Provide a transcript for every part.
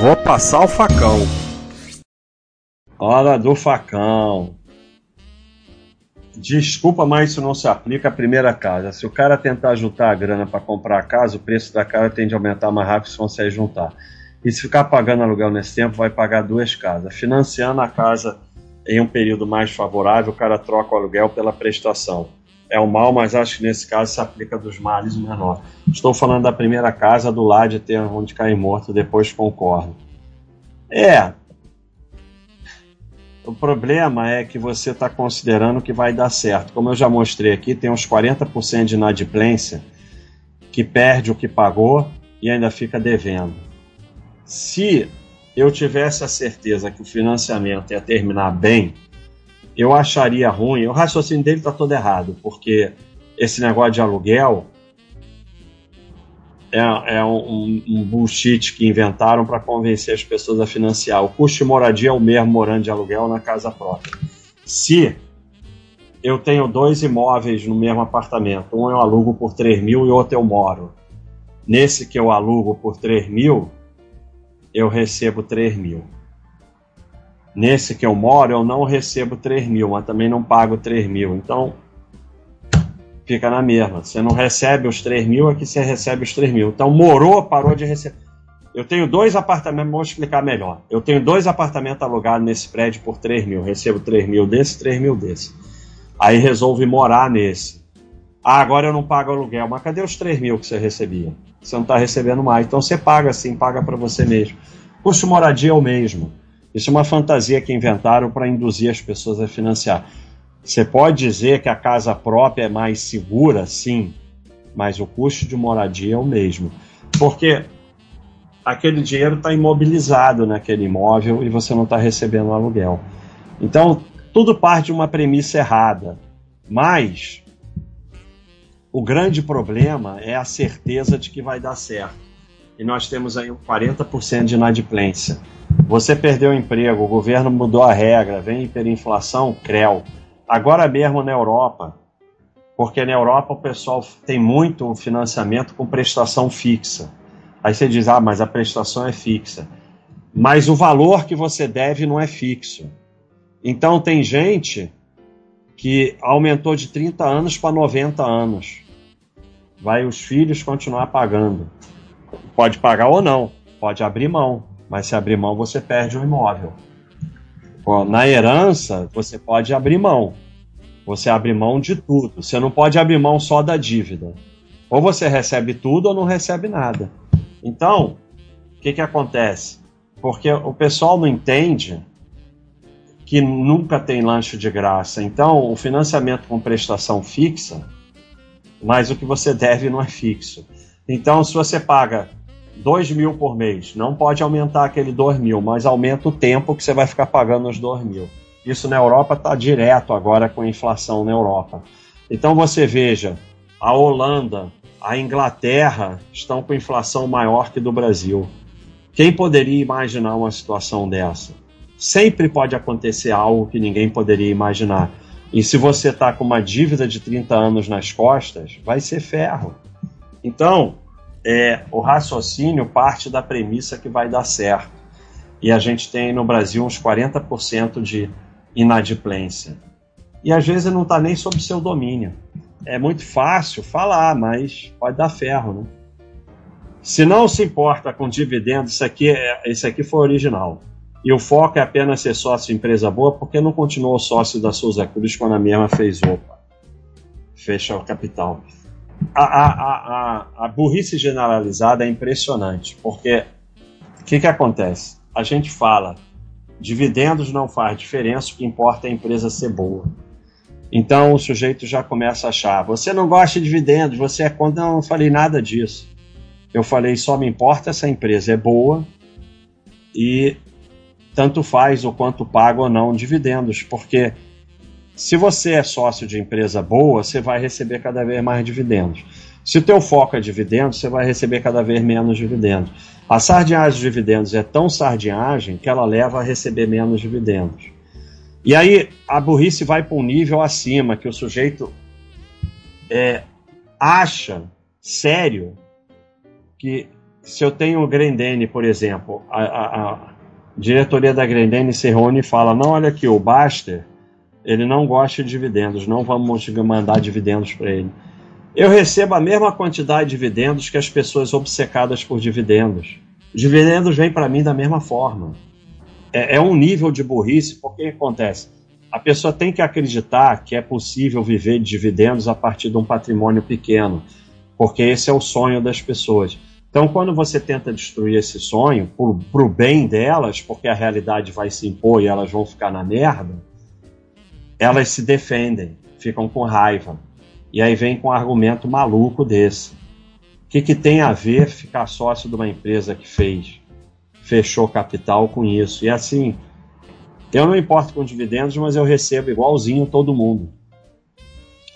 Vou passar o facão. Hora do facão. Desculpa, mas isso não se aplica à primeira casa. Se o cara tentar juntar a grana para comprar a casa, o preço da casa tende a aumentar mais rápido se consegue juntar. E se ficar pagando aluguel nesse tempo, vai pagar duas casas. Financiando a casa em um período mais favorável, o cara troca o aluguel pela prestação. É o mal, mas acho que nesse caso se aplica dos males menor. Estou falando da primeira casa, do lado de ter onde cair morto, depois concordo. É, o problema é que você está considerando que vai dar certo. Como eu já mostrei aqui, tem uns 40% de inadimplência que perde o que pagou e ainda fica devendo. Se eu tivesse a certeza que o financiamento ia terminar bem, eu acharia ruim. O raciocínio dele está todo errado, porque esse negócio de aluguel é, é um, um, bullshit que inventaram para convencer as pessoas a financiar. O custo de moradia é o mesmo morando de aluguel na casa própria. Se eu tenho dois imóveis no mesmo apartamento, um eu alugo por 3 mil e outro eu moro. Nesse que eu alugo por 3 mil, eu recebo 3 mil. Nesse que eu moro, eu não recebo 3 mil, mas também não pago 3 mil. Então, fica na mesma. Você não recebe os 3 mil, aqui você recebe os 3 mil. Então, morou, parou de receber. Eu tenho dois apartamentos, vou explicar melhor. Eu tenho dois apartamentos alugados nesse prédio por 3 mil. Recebo 3 mil desse, 3 mil desse. Aí resolve morar nesse. Ah, agora eu não pago aluguel. Mas cadê os 3 mil que você recebia? Você não está recebendo mais. Então você paga sim, paga para você mesmo. Custo moradia é o mesmo. Isso é uma fantasia que inventaram para induzir as pessoas a financiar. Você pode dizer que a casa própria é mais segura, sim, mas o custo de moradia é o mesmo. Porque aquele dinheiro está imobilizado naquele imóvel e você não está recebendo aluguel. Então, tudo parte de uma premissa errada. Mas o grande problema é a certeza de que vai dar certo. E nós temos aí um 40% de inadimplência. Você perdeu o emprego, o governo mudou a regra, vem hiperinflação, CREL. Agora mesmo na Europa, porque na Europa o pessoal tem muito financiamento com prestação fixa. Aí você diz, ah, mas a prestação é fixa. Mas o valor que você deve não é fixo. Então tem gente que aumentou de 30 anos para 90 anos. Vai os filhos continuar pagando. Pode pagar ou não, pode abrir mão, mas se abrir mão você perde o imóvel na herança, você pode abrir mão. Você abre mão de tudo. Você não pode abrir mão só da dívida. Ou você recebe tudo ou não recebe nada. Então, o que, que acontece? Porque o pessoal não entende que nunca tem lanche de graça. Então, o financiamento com prestação fixa, mas o que você deve não é fixo. Então, se você paga 2 mil por mês. Não pode aumentar aquele 2 mil, mas aumenta o tempo que você vai ficar pagando os 2 mil. Isso na Europa está direto agora com a inflação na Europa. Então você veja, a Holanda, a Inglaterra estão com inflação maior que do Brasil. Quem poderia imaginar uma situação dessa? Sempre pode acontecer algo que ninguém poderia imaginar. E se você está com uma dívida de 30 anos nas costas, vai ser ferro. Então, é, o raciocínio parte da premissa que vai dar certo. E a gente tem no Brasil uns 40% de inadimplência. E às vezes não está nem sob seu domínio. É muito fácil falar, mas pode dar ferro, né? Se não se importa com dividendos, isso aqui, é, isso aqui foi original. E o foco é apenas ser sócio de empresa boa, porque não continuou sócio da Souza Cruz quando a mesma fez opa. Fecha o capital a, a, a, a burrice generalizada é impressionante, porque o que, que acontece? A gente fala, dividendos não faz diferença, o que importa é a empresa ser boa. Então o sujeito já começa a achar, você não gosta de dividendos, você é contra. Não, não falei nada disso. Eu falei, só me importa se a empresa é boa e tanto faz o quanto paga ou não dividendos, porque se você é sócio de empresa boa, você vai receber cada vez mais dividendos. Se o teu foco é dividendos, você vai receber cada vez menos dividendos. A sardinhagem de dividendos é tão sardinhagem que ela leva a receber menos dividendos. E aí a burrice vai para um nível acima, que o sujeito é, acha sério que se eu tenho o Grendene, por exemplo, a, a, a diretoria da Grendene se reúne e fala: não, olha aqui, o Baster ele não gosta de dividendos, não vamos mandar dividendos para ele. Eu recebo a mesma quantidade de dividendos que as pessoas obcecadas por dividendos. Dividendos vêm para mim da mesma forma. É, é, um nível de burrice, porque acontece? A pessoa tem que acreditar que é possível viver de dividendos a partir de um patrimônio pequeno, porque esse é o sonho das pessoas. Então, quando você tenta destruir esse sonho, para o bem delas, porque a realidade vai se impor e elas vão ficar na merda, elas se defendem, ficam com raiva. E aí vem com um argumento maluco desse. O que, que tem a ver ficar sócio de uma empresa que fez, fechou capital com isso? E assim, eu não importo com dividendos, mas eu recebo igualzinho todo mundo.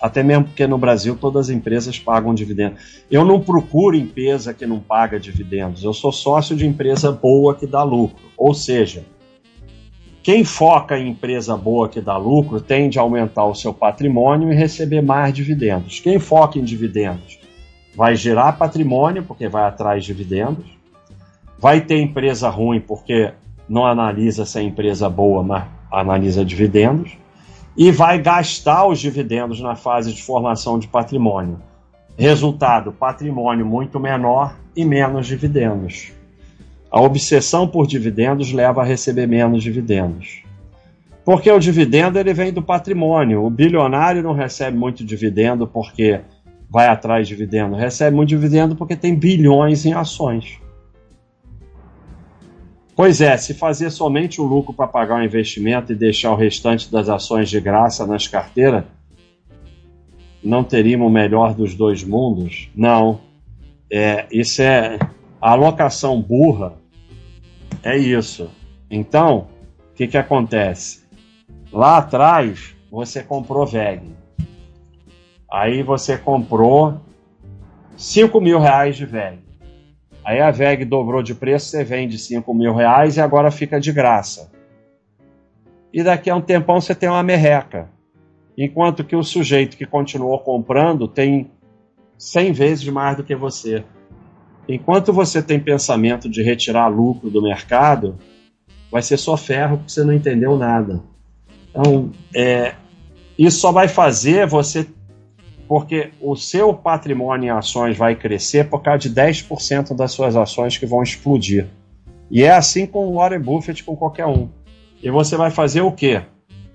Até mesmo porque no Brasil todas as empresas pagam dividendos. Eu não procuro empresa que não paga dividendos. Eu sou sócio de empresa boa que dá lucro. Ou seja, quem foca em empresa boa que dá lucro tende a aumentar o seu patrimônio e receber mais dividendos. Quem foca em dividendos vai gerar patrimônio porque vai atrás de dividendos. Vai ter empresa ruim porque não analisa se é empresa boa, mas analisa dividendos e vai gastar os dividendos na fase de formação de patrimônio. Resultado: patrimônio muito menor e menos dividendos. A obsessão por dividendos leva a receber menos dividendos. Porque o dividendo ele vem do patrimônio. O bilionário não recebe muito dividendo porque vai atrás de dividendo, recebe muito dividendo porque tem bilhões em ações. Pois é, se fazer somente o lucro para pagar o investimento e deixar o restante das ações de graça nas carteiras, não teríamos o melhor dos dois mundos? Não. É, isso é a alocação burra. É isso. Então, o que, que acontece? Lá atrás, você comprou VEG. Aí você comprou 5 mil reais de VEG. Aí a VEG dobrou de preço, você vende 5 mil reais e agora fica de graça. E daqui a um tempão você tem uma merreca. Enquanto que o sujeito que continuou comprando tem 100 vezes mais do que você. Enquanto você tem pensamento de retirar lucro do mercado, vai ser só ferro porque você não entendeu nada. Então, é, isso só vai fazer você porque o seu patrimônio em ações vai crescer por causa de 10% das suas ações que vão explodir. E é assim com o Warren Buffett, com qualquer um. E você vai fazer o quê?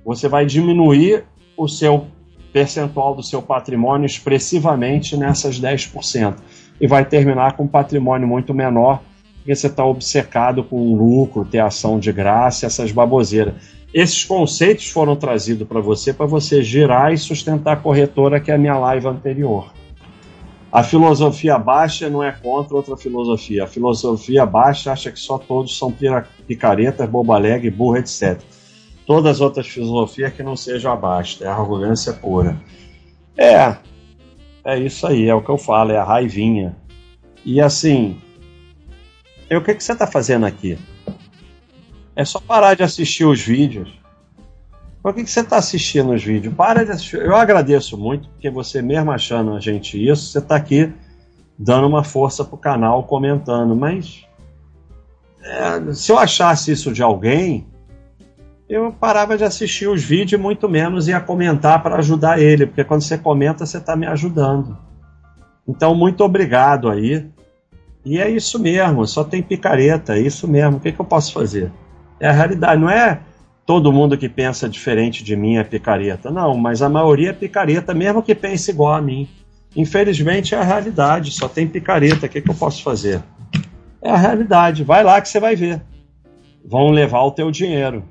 Você vai diminuir o seu percentual do seu patrimônio expressivamente nessas 10%. E vai terminar com um patrimônio muito menor, porque você está obcecado com lucro, ter ação de graça, essas baboseiras. Esses conceitos foram trazidos para você para você girar e sustentar a corretora, que é a minha live anterior. A filosofia baixa não é contra outra filosofia. A filosofia baixa acha que só todos são picaretas, bobalega, burra, etc. Todas as outras filosofias que não sejam abaixo, é arrogância pura. É, é isso aí, é o que eu falo, é a raivinha. E assim, o que, que você está fazendo aqui? É só parar de assistir os vídeos. Por que, que você está assistindo os vídeos? Para de assistir. Eu agradeço muito, porque você mesmo achando a gente isso, você está aqui dando uma força pro canal, comentando. Mas é, se eu achasse isso de alguém, eu parava de assistir os vídeos muito menos ia comentar para ajudar ele, porque quando você comenta, você está me ajudando. Então, muito obrigado aí. E é isso mesmo, só tem picareta, é isso mesmo. O que, que eu posso fazer? É a realidade, não é todo mundo que pensa diferente de mim é picareta. Não, mas a maioria é picareta, mesmo que pense igual a mim. Infelizmente é a realidade, só tem picareta. O que, que eu posso fazer? É a realidade. Vai lá que você vai ver. Vão levar o teu dinheiro.